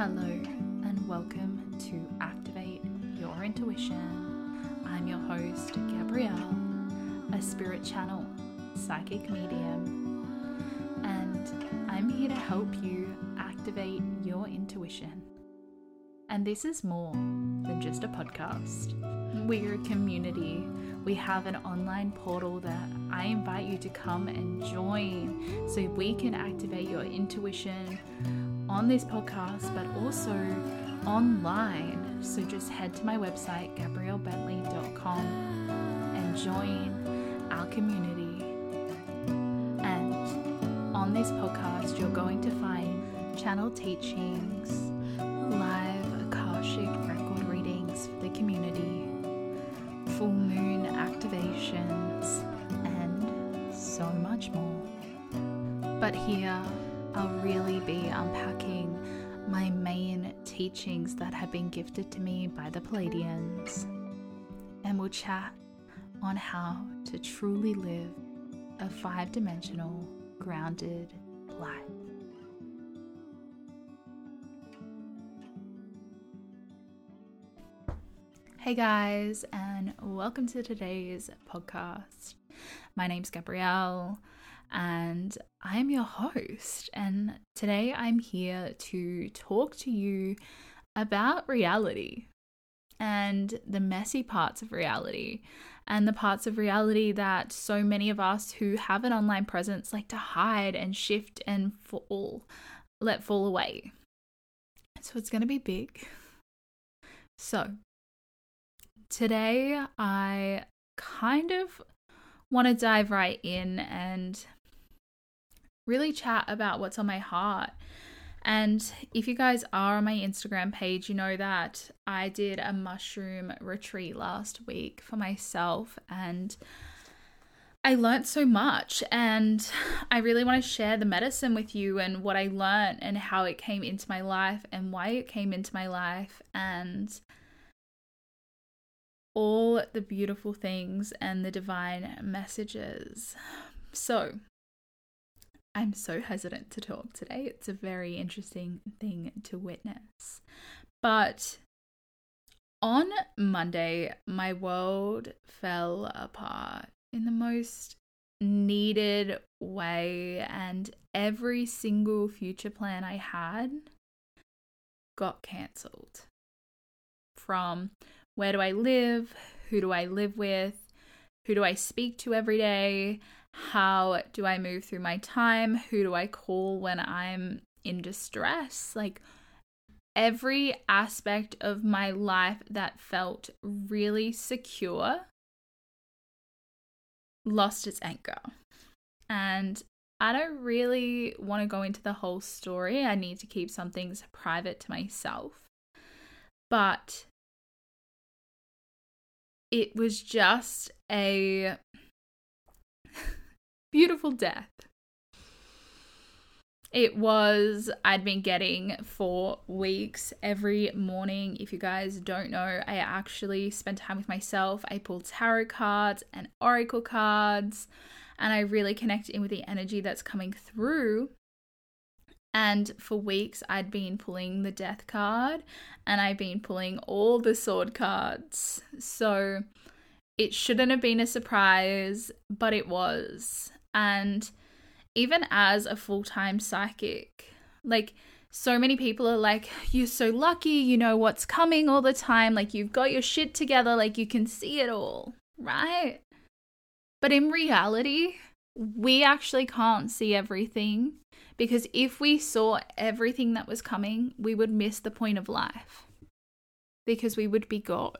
Hello, and welcome to Activate Your Intuition. I'm your host, Gabrielle, a spirit channel, psychic medium, and I'm here to help you activate your intuition. And this is more than just a podcast. We're a community. We have an online portal that I invite you to come and join so we can activate your intuition on this podcast, but also online. So just head to my website, gabriellebentley.com, and join our community. And on this podcast, you're going to find channel teachings, teachings that have been gifted to me by the Pleiadians, And we'll chat on how to truly live a five dimensional, grounded life. Hey guys, and welcome to today's podcast. My name's Gabrielle, and I'm your host. And today I'm here to talk to you about reality and the messy parts of reality, and the parts of reality that so many of us who have an online presence like to hide and shift and fall, let fall away. So it's going to be big. So, today I kind of want to dive right in and really chat about what's on my heart. And if you guys are on my Instagram page, you know that I did a mushroom retreat last week for myself and I learned so much and I really want to share the medicine with you and what I learned and how it came into my life and why it came into my life and all the beautiful things and the divine messages. So, I'm so hesitant to talk today. It's a very interesting thing to witness. But on Monday, my world fell apart in the most needed way, and every single future plan I had got cancelled. From where do I live? Who do I live with? Who do I speak to every day? How do I move through my time? Who do I call when I'm in distress? Like every aspect of my life that felt really secure lost its anchor. And I don't really want to go into the whole story. I need to keep some things private to myself. But it was just a beautiful death. It was, I'd been getting for weeks every morning. If you guys don't know, I actually spent time with myself. I pulled tarot cards and oracle cards, and I really connected in with the energy that's coming through. And for weeks, I'd been pulling the death card and I've been pulling all the sword cards. So it shouldn't have been a surprise, but it was. And even as a full time psychic, like so many people are like, You're so lucky, you know what's coming all the time, like you've got your shit together, like you can see it all, right? But in reality, we actually can't see everything because if we saw everything that was coming, we would miss the point of life because we would be God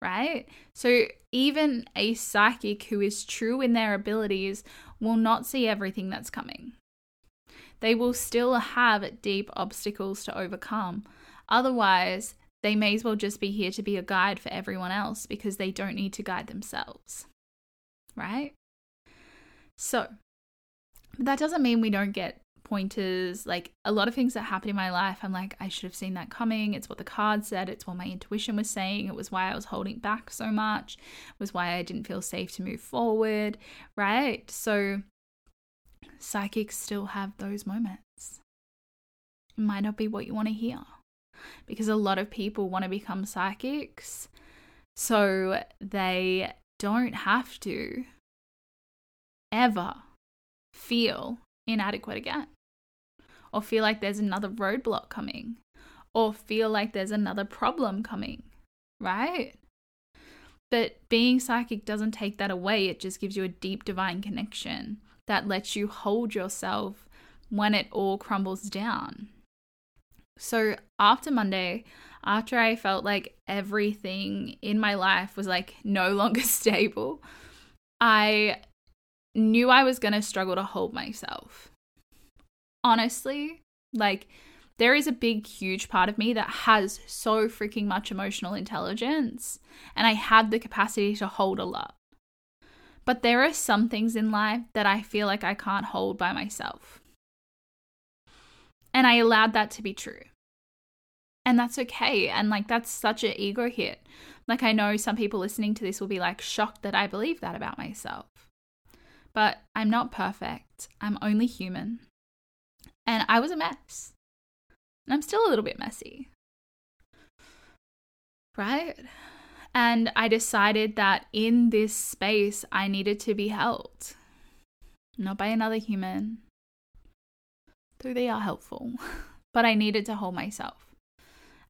right? So even a psychic who is true in their abilities will not see everything that's coming. They will still have deep obstacles to overcome. Otherwise, they may as well just be here to be a guide for everyone else because they don't need to guide themselves. Right? So, that doesn't mean we don't get pointers, like a lot of things that happen in my life. I'm like, I should have seen that coming. It's what the card said. It's what my intuition was saying. It was why I was holding back so much. It was why I didn't feel safe to move forward. Right. So psychics still have those moments. it might not be what you want to hear. Because a lot of people want to become psychics so they don't have to ever feel inadequate again or feel like there's another roadblock coming or feel like there's another problem coming, right? But being psychic doesn't take that away. It just gives you a deep divine connection that lets you hold yourself when it all crumbles down. So after Monday, after I felt like everything in my life was like no longer stable, I knew I was going to struggle to hold myself. Honestly, like there is a big, huge part of me that has so freaking much emotional intelligence, and I had the capacity to hold a lot. But there are some things in life that I feel like I can't hold by myself. And I allowed that to be true. And that's okay. And like, that's such an ego hit. Like, I know some people listening to this will be like shocked that I believe that about myself. But I'm not perfect. I'm only human. And I was a mess. And I'm still a little bit messy. Right? And I decided that in this space, I needed to be held. Not by another human, though they are helpful, but I needed to hold myself.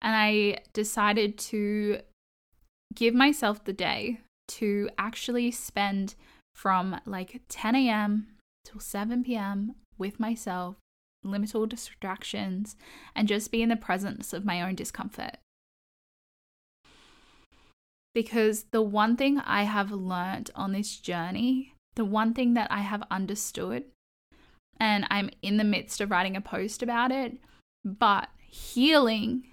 And I decided to give myself the day to actually spend from like 10 a.m. till 7 p.m. with myself limit all distractions, and just be in the presence of my own discomfort. Because the one thing I have learned on this journey, the one thing that I have understood, and I'm in the midst of writing a post about it, but healing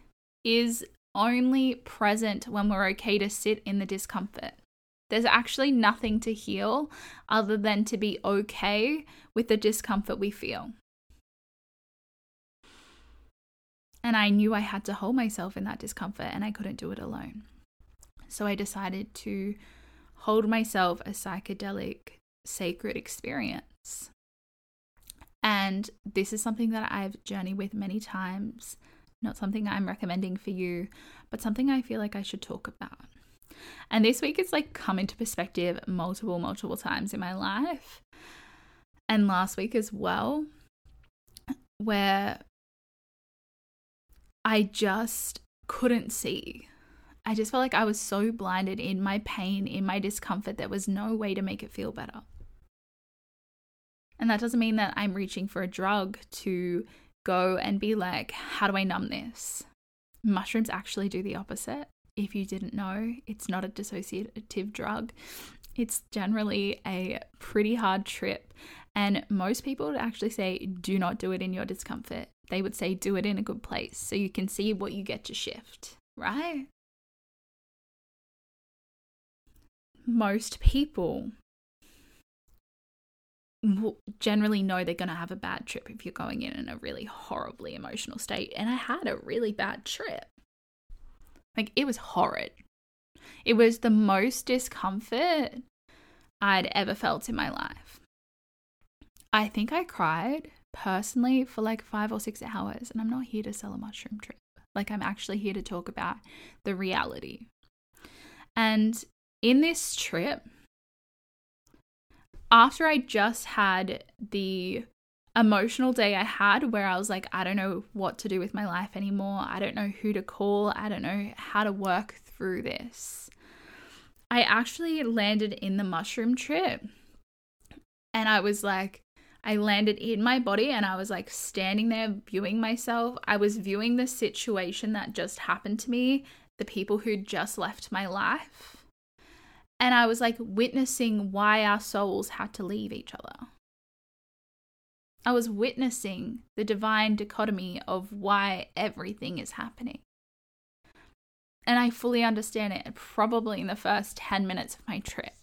is only present when we're okay to sit in the discomfort. There's actually nothing to heal other than to be okay with the discomfort we feel. And I knew I had to hold myself in that discomfort and I couldn't do it alone. So I decided to hold myself a psychedelic sacred experience. And this is something that I've journeyed with many times, not something I'm recommending for you, but something I feel like I should talk about. And this week it's like come into perspective multiple, multiple times in my life. And last week as well, where I just couldn't see. I just felt like I was so blinded in my pain, in my discomfort, there was no way to make it feel better. And that doesn't mean that I'm reaching for a drug to go and be like, how do I numb this? Mushrooms actually do the opposite. If you didn't know, it's not a dissociative drug. It's generally a pretty hard trip. And most people would actually say, do not do it in your discomfort they would say do it in a good place so you can see what you get to shift, right? Most people generally know they're going to have a bad trip if you're going in in a really horribly emotional state. And I had a really bad trip. Like, it was horrid. It was the most discomfort I'd ever felt in my life. I think I cried personally for like five or six hours. And I'm not here to sell a mushroom trip. Like, I'm actually here to talk about the reality. And in this trip, after I just had the emotional day I had where I was like, I don't know what to do with my life anymore. I don't know who to call. I don't know how to work through this. I actually landed in the mushroom trip and I was like, I landed in my body and I was like standing there viewing myself. I was viewing the situation that just happened to me, the people who just left my life. And I was like witnessing why our souls had to leave each other. I was witnessing the divine dichotomy of why everything is happening. And I fully understand it probably in the first 10 minutes of my trip.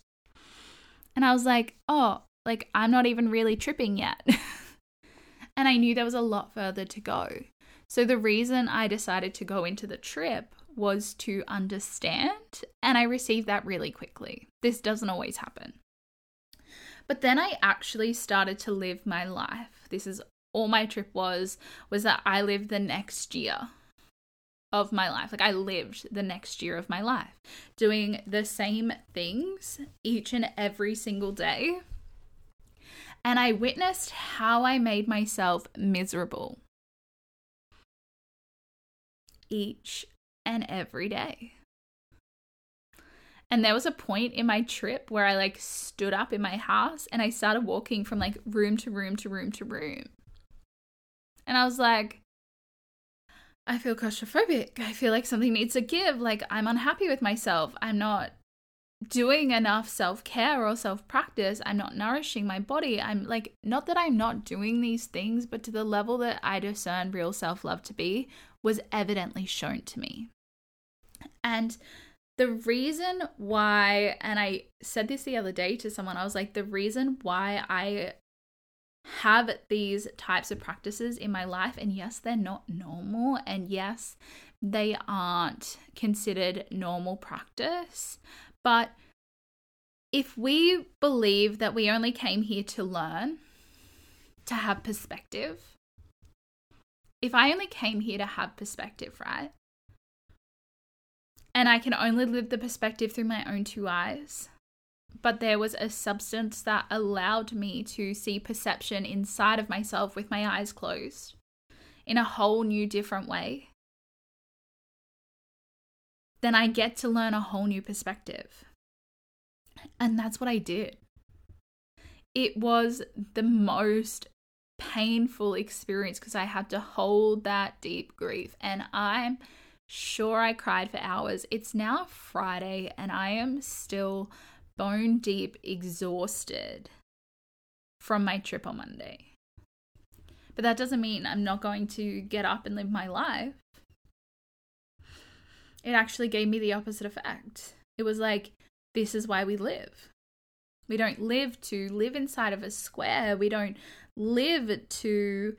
And I was like, oh, like, I'm not even really tripping yet. and I knew there was a lot further to go. So, the reason I decided to go into the trip was to understand, and I received that really quickly. This doesn't always happen. But then I actually started to live my life. This is all my trip was was that I lived the next year of my life. Like I lived the next year of my life doing the same things each and every single day. And I witnessed how I made myself miserable each and every day. And there was a point in my trip where I like stood up in my house and I started walking from like room to room to room to room. And I was like, I feel claustrophobic. I feel like something needs to give. Like I'm unhappy with myself. I'm not doing enough self care or self practice. I'm not nourishing my body. I'm like, not that I'm not doing these things, but to the level that I discern real self love to be was evidently shown to me. And the reason why, and I said this the other day to someone, I was like, the reason why I have these types of practices in my life, and yes, they're not normal, and yes, they aren't considered normal practice, but if we believe that we only came here to learn, to have perspective, if I only came here to have perspective, right? and I can only live the perspective through my own two eyes. But there was a substance that allowed me to see perception inside of myself with my eyes closed in a whole new, different way. Then I get to learn a whole new perspective. And that's what I did. It was the most painful experience because I had to hold that deep grief. And I'm Sure, I cried for hours. It's now Friday and I am still bone deep exhausted from my trip on Monday. But that doesn't mean I'm not going to get up and live my life. It actually gave me the opposite effect. It was like, this is why we live. We don't live to live inside of a square. We don't live to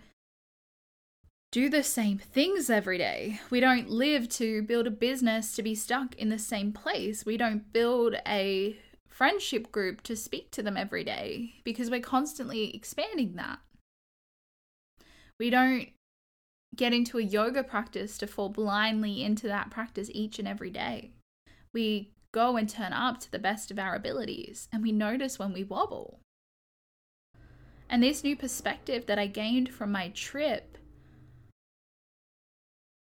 do the same things every day. We don't live to build a business to be stuck in the same place. We don't build a friendship group to speak to them every day because we're constantly expanding that. We don't get into a yoga practice to fall blindly into that practice each and every day. We go and turn up to the best of our abilities and we notice when we wobble. And this new perspective that I gained from my trip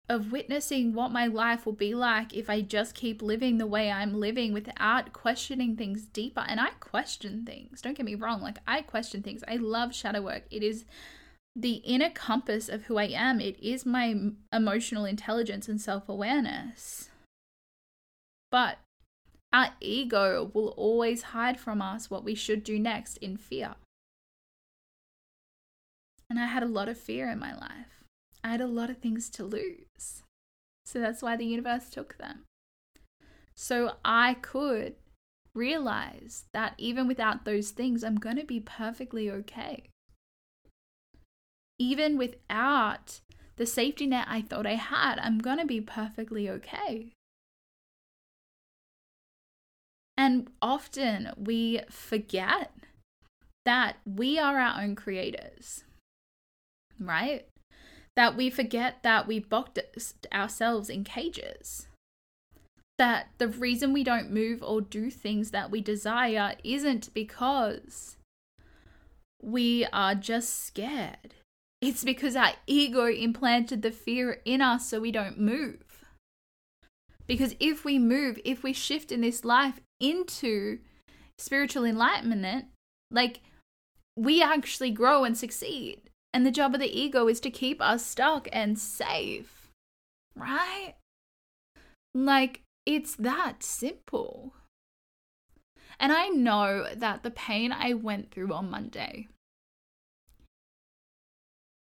of witnessing what my life will be like if I just keep living the way I'm living without questioning things deeper. And I question things. Don't get me wrong. Like, I question things. I love shadow work. It is the inner compass of who I am, it is my emotional intelligence and self awareness. But our ego will always hide from us what we should do next in fear. And I had a lot of fear in my life. I had a lot of things to lose. So that's why the universe took them. So I could realize that even without those things, I'm going to be perfectly okay. Even without the safety net I thought I had, I'm going to be perfectly okay. And often we forget that we are our own creators, right? that we forget that we boxed ourselves in cages. That the reason we don't move or do things that we desire isn't because we are just scared. It's because our ego implanted the fear in us so we don't move. Because if we move, if we shift in this life into spiritual enlightenment, like we actually grow and succeed. And the job of the ego is to keep us stuck and safe. Right? Like, it's that simple. And I know that the pain I went through on Monday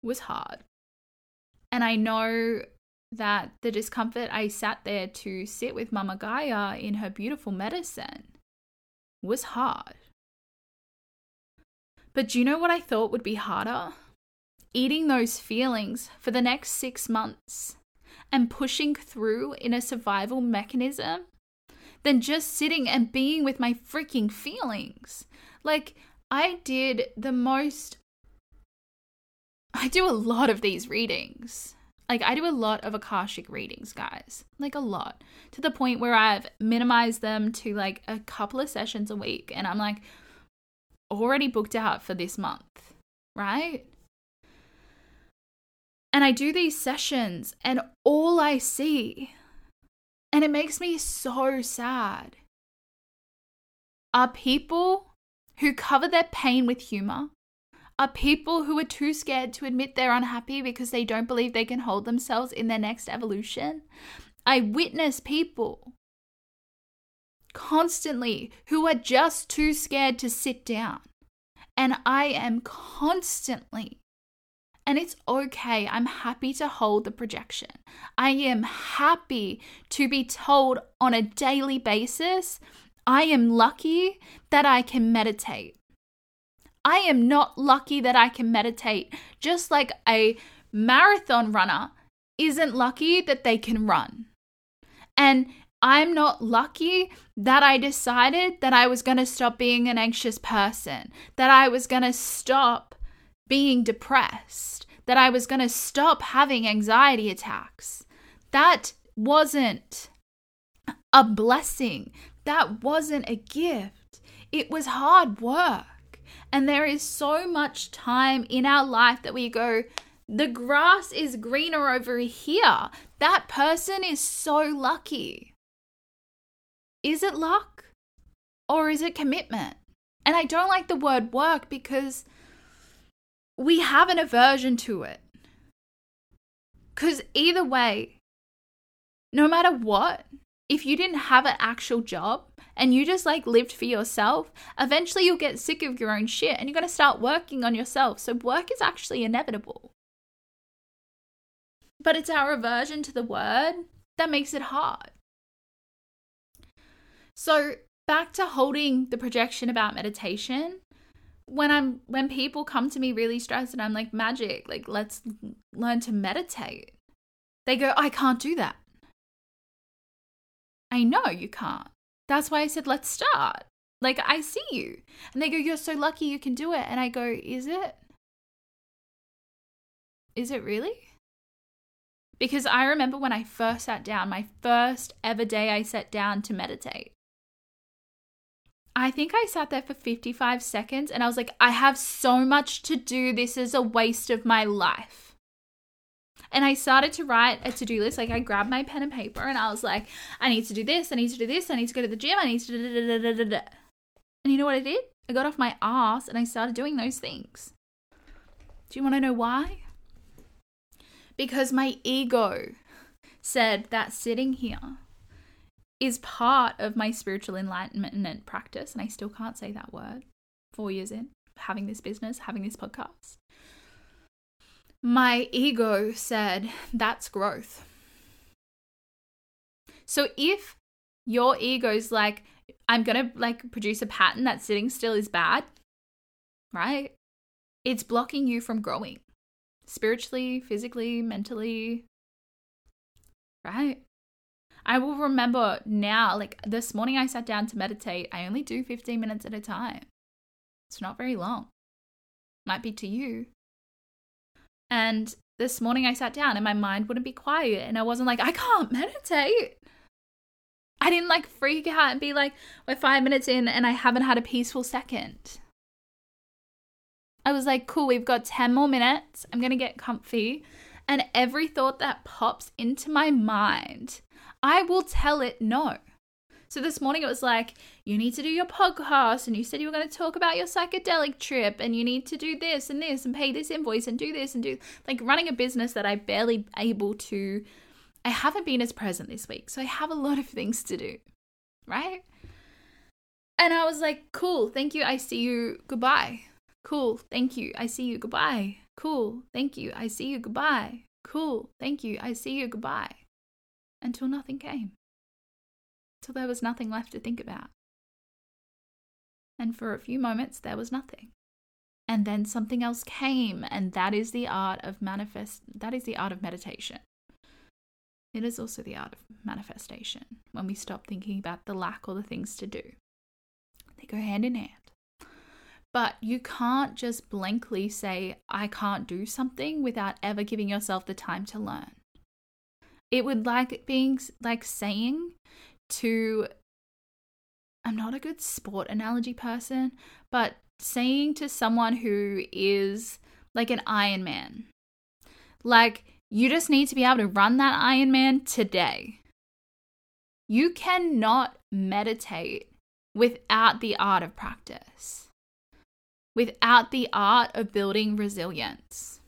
was hard. And I know that the discomfort I sat there to sit with Mama Gaia in her beautiful medicine was hard. But do you know what I thought would be harder? eating those feelings for the next six months and pushing through in a survival mechanism than just sitting and being with my freaking feelings. Like, I did the most I do a lot of these readings. Like, I do a lot of Akashic readings, guys. Like, a lot. To the point where I've minimized them to like a couple of sessions a week. And I'm like, already booked out for this month, right? And I do these sessions, and all I see, and it makes me so sad, are people who cover their pain with humor, are people who are too scared to admit they're unhappy because they don't believe they can hold themselves in their next evolution. I witness people constantly who are just too scared to sit down. And I am constantly, and it's okay, I'm happy to hold the projection. I am happy to be told on a daily basis I am lucky that I can meditate. I am not lucky that I can meditate, just like a marathon runner isn't lucky that they can run. And I'm not lucky that I decided that I was going to stop being an anxious person, that I was going to stop being depressed, that I was going to stop having anxiety attacks. That wasn't a blessing. That wasn't a gift. It was hard work. And there is so much time in our life that we go, the grass is greener over here. That person is so lucky. Is it luck or is it commitment? And I don't like the word work because we have an aversion to it. Because either way, no matter what, if you didn't have an actual job and you just like lived for yourself, eventually you'll get sick of your own shit and you're going to start working on yourself. So work is actually inevitable. But it's our aversion to the word that makes it hard. So, back to holding the projection about meditation. When I'm when people come to me really stressed and I'm like magic, like let's learn to meditate. They go, "I can't do that." I know you can't. That's why I said let's start. Like I see you. And they go, "You're so lucky you can do it." And I go, "Is it? Is it really?" Because I remember when I first sat down, my first ever day I sat down to meditate. I think I sat there for 55 seconds and I was like, I have so much to do. This is a waste of my life. And I started to write a to do list. Like, I grabbed my pen and paper and I was like, I need to do this. I need to do this. I need to go to the gym. I need to. And you know what I did? I got off my ass and I started doing those things. Do you want to know why? Because my ego said that sitting here is part of my spiritual enlightenment practice. And I still can't say that word four years in, having this business, having this podcast. My ego said, that's growth. So if your ego's like, I'm gonna like produce a pattern that sitting still is bad, right? It's blocking you from growing spiritually, physically, mentally, right? I will remember now, like this morning I sat down to meditate. I only do 15 minutes at a time. It's not very long. Might be to you. And this morning I sat down and my mind wouldn't be quiet. And I wasn't like, I can't meditate. I didn't like freak out and be like, we're five minutes in and I haven't had a peaceful second. I was like, cool, we've got 10 more minutes. I'm going to get comfy. And every thought that pops into my mind I will tell it no. So this morning it was like, you need to do your podcast, and you said you were going to talk about your psychedelic trip, and you need to do this and this, and pay this invoice, and do this and do like running a business that I barely able to. I haven't been as present this week, so I have a lot of things to do, right? And I was like, cool, thank you, I see you, goodbye. Cool, thank you, I see you, goodbye. Cool, thank you, I see you, goodbye. Cool, thank you, I see you, goodbye until nothing came. Till there was nothing left to think about. And for a few moments, there was nothing. And then something else came, and that is the art of manifest. That is the art of meditation. It is also the art of manifestation when we stop thinking about the lack or the things to do. They go hand in hand. But you can't just blankly say, I can't do something without ever giving yourself the time to learn. It would like being like saying to, I'm not a good sport analogy person, but saying to someone who is like an Iron Man, like, you just need to be able to run that Iron Man today. You cannot meditate without the art of practice, without the art of building resilience,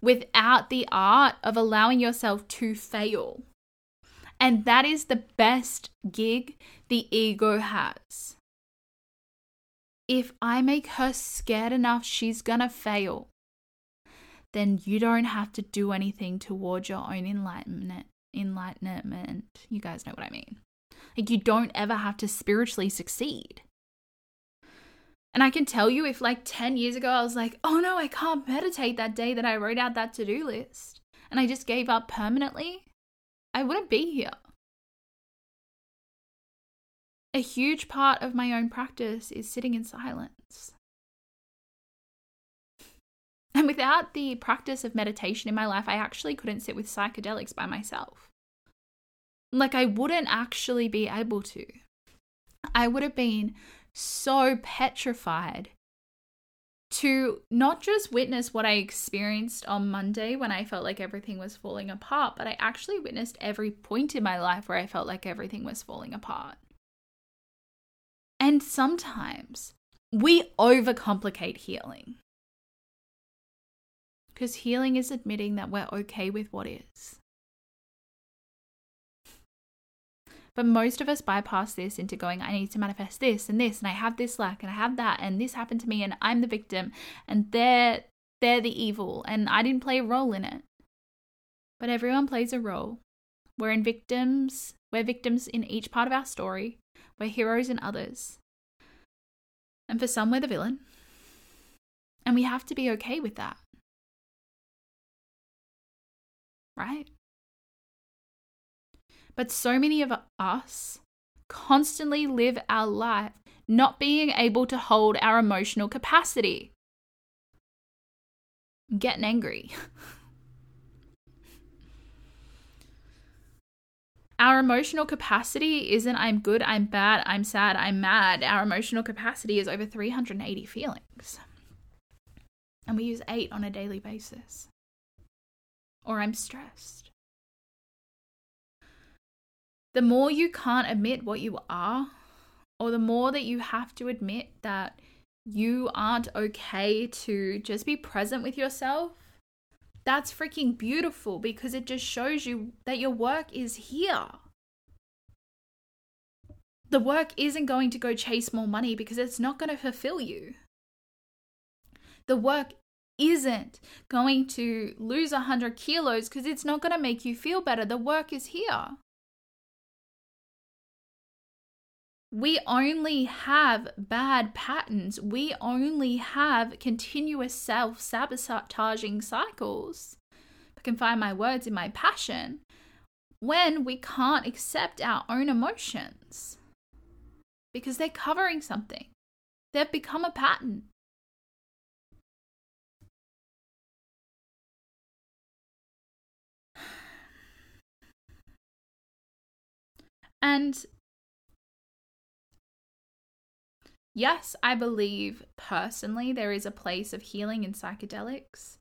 without the art of allowing yourself to fail. And that is the best gig the ego has. If I make her scared enough, she's gonna fail then you don't have to do anything towards your own enlightenment. Enlightenment. You guys know what I mean. Like, you don't ever have to spiritually succeed. And I can tell you, if like 10 years ago I was like, oh no, I can't meditate that day that I wrote out that to do list, and I just gave up permanently, I wouldn't be here. A huge part of my own practice is sitting in silence. And without the practice of meditation in my life, I actually couldn't sit with psychedelics by myself. Like, I wouldn't actually be able to. I would have been so petrified to not just witness what I experienced on Monday when I felt like everything was falling apart, but I actually witnessed every point in my life where I felt like everything was falling apart. And sometimes we overcomplicate healing. Because healing is admitting that we're okay with what is. But most of us bypass this into going, I need to manifest this and this, and I have this lack, and I have that, and this happened to me, and I'm the victim, and they're they're the evil, and I didn't play a role in it. But everyone plays a role. We're in victims, we're victims in each part of our story. We're heroes in others. And for some, we're the villain. And we have to be okay with that right? But so many of us constantly live our life not being able to hold our emotional capacity. I'm getting angry. our emotional capacity isn't I'm good, I'm bad, I'm sad, I'm mad. Our emotional capacity is over 380 feelings. And we use eight on a daily basis or I'm stressed. The more you can't admit what you are, or the more that you have to admit that you aren't okay to just be present with yourself, that's freaking beautiful because it just shows you that your work is here. The work isn't going to go chase more money because it's not going to fulfill you. The work isn't going to lose 100 kilos because it's not going to make you feel better. The work is here. We only have bad patterns. We only have continuous self sabotaging cycles. I can find my words in my passion when we can't accept our own emotions because they're covering something. They've become a pattern. And yes, I believe personally there is a place of healing in psychedelics.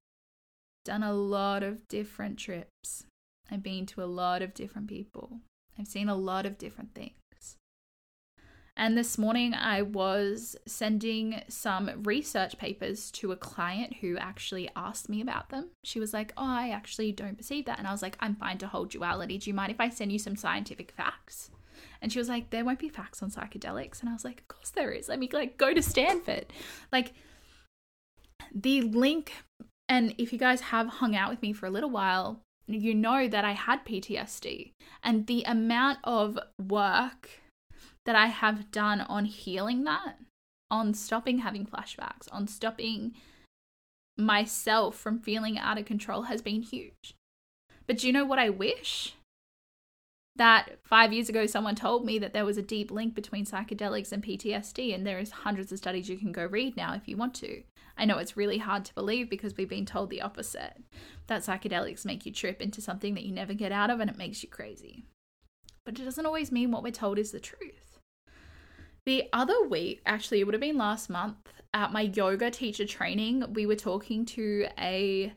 Done a lot of different trips. I've been to a lot of different people. I've seen a lot of different things. And this morning, I was sending some research papers to a client who actually asked me about them. She was like, Oh, I actually don't perceive that. And I was like, I'm fine to hold duality. Do you mind if I send you some scientific facts? And she was like, There won't be facts on psychedelics. And I was like, Of course there is. Let me like go to Stanford. Like, the link, and if you guys have hung out with me for a little while, you know that I had PTSD. And the amount of work that I have done on healing that, on stopping having flashbacks, on stopping myself from feeling out of control has been huge. But do you know what I wish? That five years ago someone told me that there was a deep link between psychedelics and PTSD, and there is hundreds of studies you can go read now if you want to. I know it's really hard to believe because we've been told the opposite that psychedelics make you trip into something that you never get out of and it makes you crazy. But it doesn't always mean what we're told is the truth. The other week, actually, it would have been last month, at my yoga teacher training, we were talking to a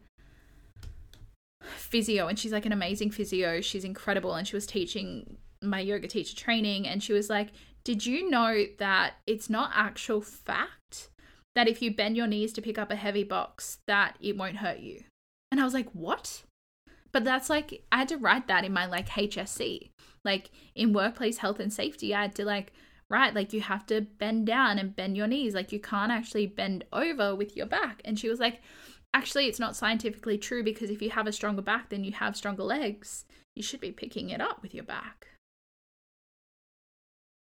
physio and she's like an amazing physio. She's incredible and she was teaching my yoga teacher training and she was like, "Did you know that it's not actual fact that if you bend your knees to pick up a heavy box that it won't hurt you?" And I was like, "What?" But that's like I had to write that in my like HSC. Like in workplace health and safety, I had to like write like you have to bend down and bend your knees. Like you can't actually bend over with your back. And she was like, actually, it's not scientifically true because if you have a stronger back, then you have stronger legs. You should be picking it up with your back.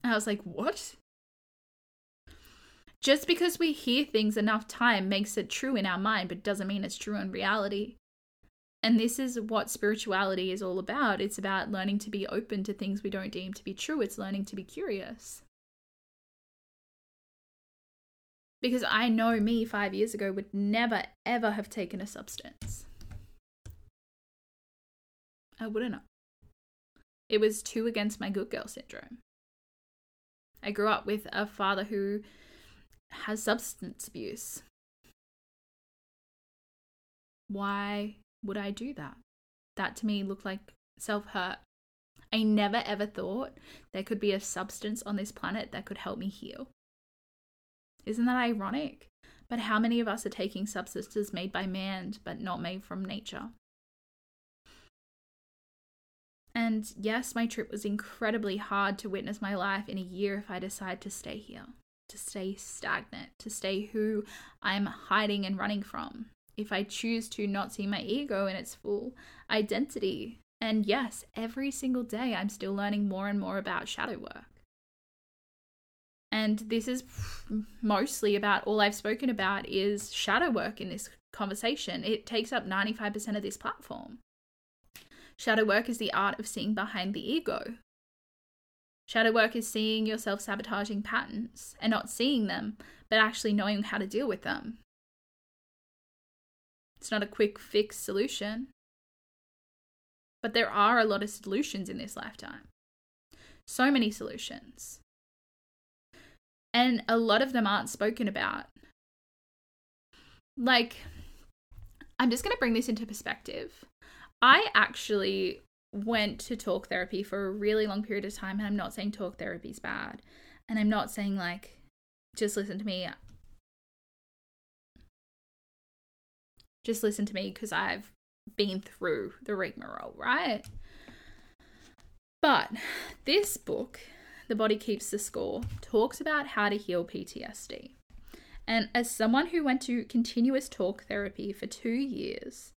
And I was like, what? Just because we hear things enough time makes it true in our mind, but doesn't mean it's true in reality. And this is what spirituality is all about. It's about learning to be open to things we don't deem to be true. It's learning to be curious. Because I know me five years ago would never ever have taken a substance. I wouldn't have. It was too against my good girl syndrome. I grew up with a father who has substance abuse. Why would I do that? That to me looked like self hurt. I never ever thought there could be a substance on this planet that could help me heal. Isn't that ironic? But how many of us are taking substances made by man but not made from nature? And yes, my trip was incredibly hard to witness my life in a year if I decide to stay here, to stay stagnant, to stay who I'm hiding and running from. If I choose to not see my ego in its full identity. And yes, every single day I'm still learning more and more about shadow work. And this is mostly about all I've spoken about is shadow work in this conversation. It takes up 95% of this platform. Shadow work is the art of seeing behind the ego. Shadow work is seeing your self sabotaging patterns and not seeing them, but actually knowing how to deal with them. It's not a quick fix solution, but there are a lot of solutions in this lifetime. So many solutions and a lot of them aren't spoken about. Like, I'm just going to bring this into perspective. I actually went to talk therapy for a really long period of time, and I'm not saying talk therapy is bad. And I'm not saying, like, just listen to me. Just listen to me because I've been through the rigmarole, right? But this book the Body Keeps the Score, talks about how to heal PTSD. And as someone who went to continuous talk therapy for two years,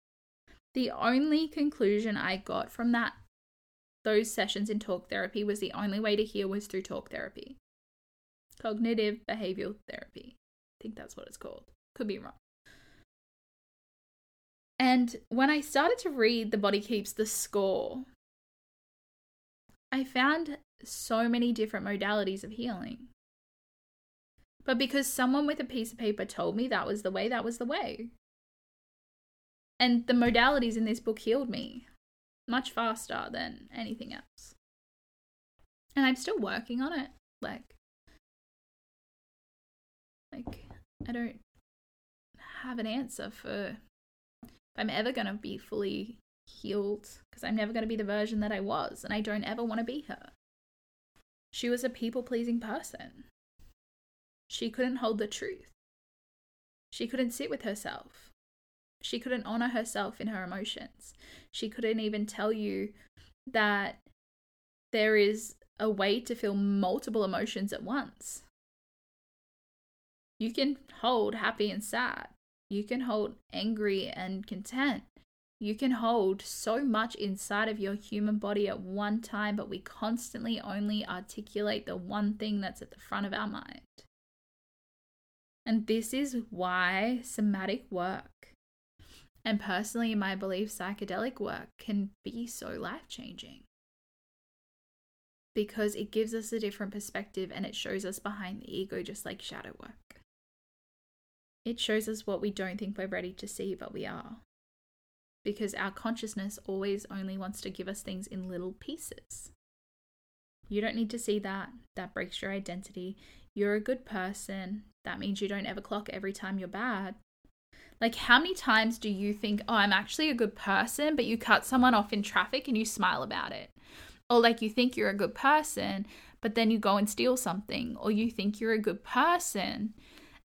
the only conclusion I got from that those sessions in talk therapy was the only way to heal was through talk therapy. Cognitive behavioral therapy. I think that's what it's called. Could be wrong. And when I started to read The Body Keeps the Score, I found so many different modalities of healing. But because someone with a piece of paper told me that was the way, that was the way. And the modalities in this book healed me much faster than anything else. And I'm still working on it. Like, like I don't have an answer for if I'm ever gonna be fully healed because I'm never gonna be the version that I was, and I don't ever want to be her. She was a people pleasing person. She couldn't hold the truth. She couldn't sit with herself. She couldn't honor herself in her emotions. She couldn't even tell you that there is a way to feel multiple emotions at once. You can hold happy and sad. You can hold angry and content. You can hold so much inside of your human body at one time, but we constantly only articulate the one thing that's at the front of our mind. And this is why somatic work, and personally, in my belief, psychedelic work can be so life changing. because it gives us a different perspective and it shows us behind the ego, just like shadow work. It shows us what we don't think we're ready to see, but we are. Because our consciousness always only wants to give us things in little pieces. You don't need to see that. That breaks your identity. You're a good person. That means you don't ever clock every time you're bad. Like, how many times do you think, oh, I'm actually a good person, but you cut someone off in traffic and you smile about it? Or like you think you're a good person, but then you go and steal something. Or you think you're a good person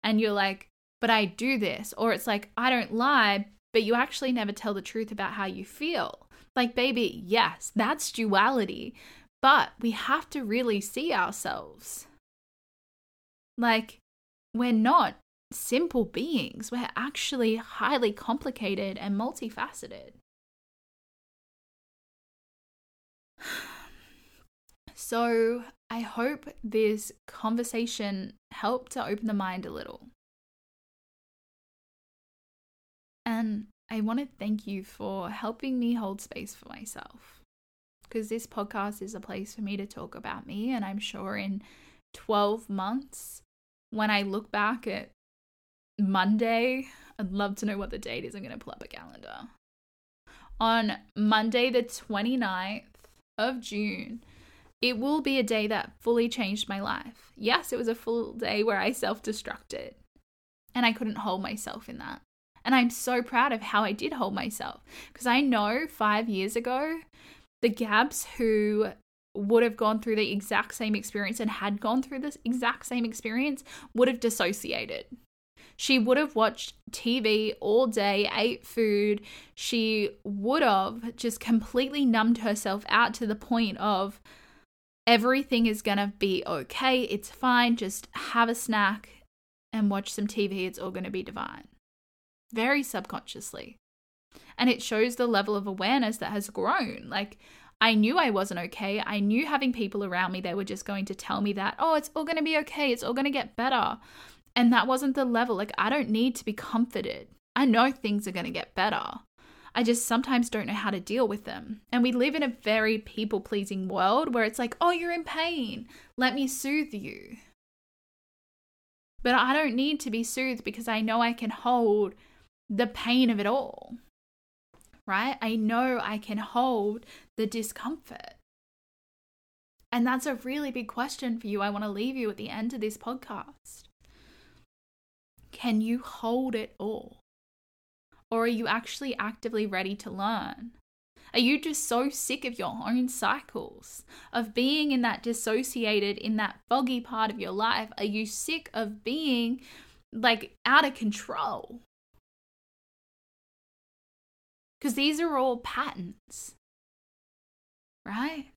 and you're like, but I do this. Or it's like, I don't lie, but you actually never tell the truth about how you feel. Like, baby, yes, that's duality. But we have to really see ourselves. Like, we're not simple beings, we're actually highly complicated and multifaceted. So, I hope this conversation helped to open the mind a little. And I want to thank you for helping me hold space for myself. Because this podcast is a place for me to talk about me. And I'm sure in 12 months, when I look back at Monday, I'd love to know what the date is. I'm going to pull up a calendar. On Monday, the 29th of June, it will be a day that fully changed my life. Yes, it was a full day where I self destructed and I couldn't hold myself in that. And I'm so proud of how I did hold myself because I know five years ago, the Gabs who would have gone through the exact same experience and had gone through this exact same experience would have dissociated. She would have watched TV all day, ate food. She would have just completely numbed herself out to the point of everything is going to be okay. It's fine. Just have a snack and watch some TV. It's all going to be divine very subconsciously. And it shows the level of awareness that has grown. Like, I knew I wasn't okay. I knew having people around me, they were just going to tell me that, oh, it's all going to be okay. It's all going to get better. And that wasn't the level. Like, I don't need to be comforted. I know things are going to get better. I just sometimes don't know how to deal with them. And we live in a very people pleasing world where it's like, oh, you're in pain. Let me soothe you. But I don't need to be soothed because I know I can hold the pain of it all, right? I know I can hold the discomfort. And that's a really big question for you. I want to leave you at the end of this podcast. Can you hold it all? Or are you actually actively ready to learn? Are you just so sick of your own cycles, of being in that dissociated, in that foggy part of your life? Are you sick of being like out of control? Because these are all patterns, right?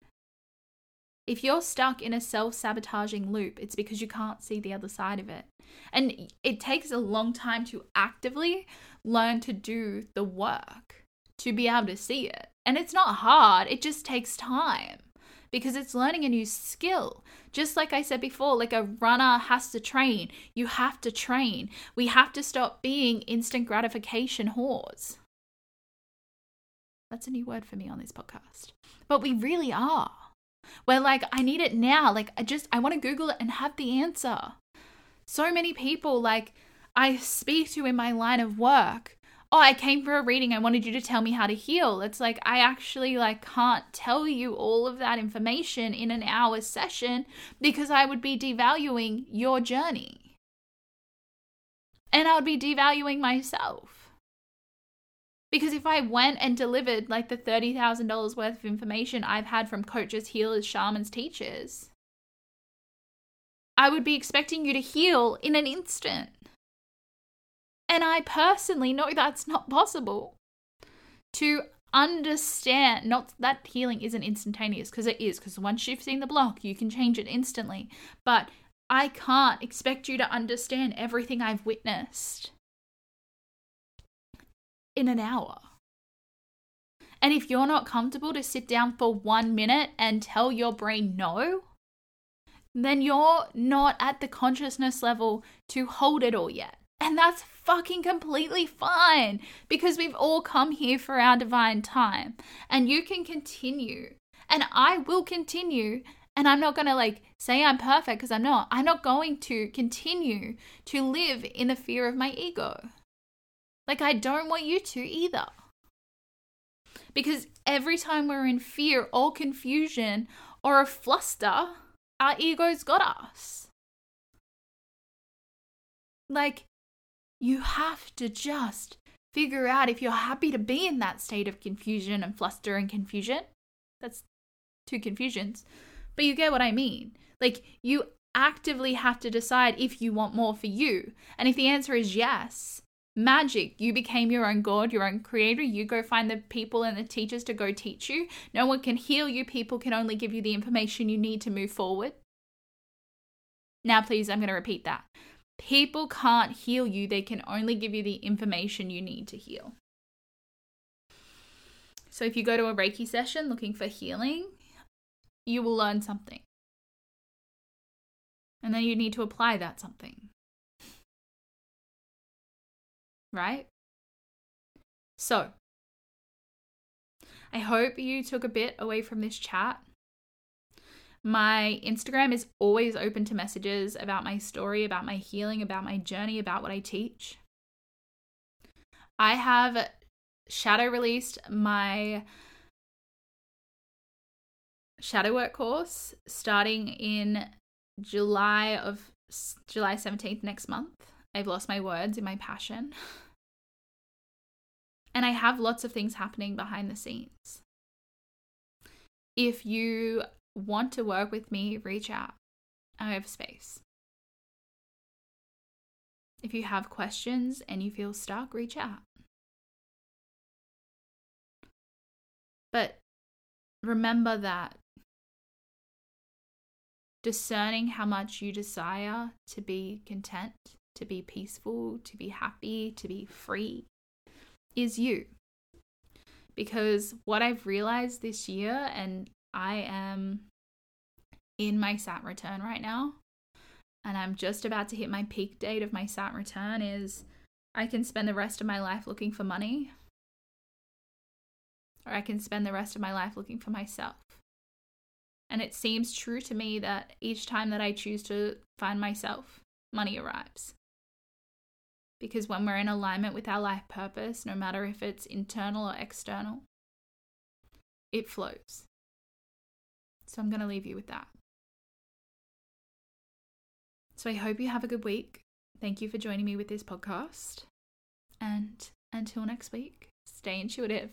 If you're stuck in a self sabotaging loop, it's because you can't see the other side of it. And it takes a long time to actively learn to do the work to be able to see it. And it's not hard, it just takes time because it's learning a new skill. Just like I said before, like a runner has to train, you have to train. We have to stop being instant gratification whores. That's a new word for me on this podcast. But we really are. We're like, I need it now. Like, I just, I want to Google it and have the answer. So many people, like, I speak to in my line of work. Oh, I came for a reading. I wanted you to tell me how to heal. It's like I actually like can't tell you all of that information in an hour session because I would be devaluing your journey. And I would be devaluing myself. Because if I went and delivered like the $30,000 worth of information I've had from coaches, healers, shamans, teachers, I would be expecting you to heal in an instant. And I personally know that's not possible. To understand, not that healing isn't instantaneous, because it is, because once you've seen the block, you can change it instantly. But I can't expect you to understand everything I've witnessed in an hour. And if you're not comfortable to sit down for one minute and tell your brain no, then you're not at the consciousness level to hold it all yet. And that's fucking completely fine because we've all come here for our divine time. And you can continue, and I will continue And I'm not going to like say I'm perfect because I'm not. I'm not going to continue to live in the fear of my ego. Like, I don't want you to either. Because every time we're in fear or confusion or a fluster, our ego's got us. Like, you have to just figure out if you're happy to be in that state of confusion and fluster and confusion. That's two confusions. But you get what I mean. Like, you actively have to decide if you want more for you. And if the answer is yes, magic. You became your own God, your own creator. You go find the people and the teachers to go teach you. No one can heal you. People can only give you the information you need to move forward. Now, please, I'm going to repeat that. People can't heal you, they can only give you the information you need to heal. So, if you go to a Reiki session looking for healing, you will learn something. And then you need to apply that something right? So, I hope you took a bit away from this chat. My Instagram is always open to messages about my story, about my healing, about my journey, about what I teach. I have shadow released my shadow work course starting in July of July 17th next month. I've lost my words in my passion. And I have lots of things happening behind the scenes. If you want to work with me, reach out. I have space. If you have questions and you feel stuck, reach out. But remember that discerning how much you desire to be content, to be peaceful, to be happy, to be free, is you. Because what I've realized this year, and I am in my Saturn return right now, and I'm just about to hit my peak date of my Saturn return, is I can spend the rest of my life looking for money, or I can spend the rest of my life looking for myself. And it seems true to me that each time that I choose to find myself, money arrives. Because when we're in alignment with our life purpose, no matter if it's internal or external, it flows. So I'm going to leave you with that. So I hope you have a good week. Thank you for joining me with this podcast. And until next week, stay intuitive.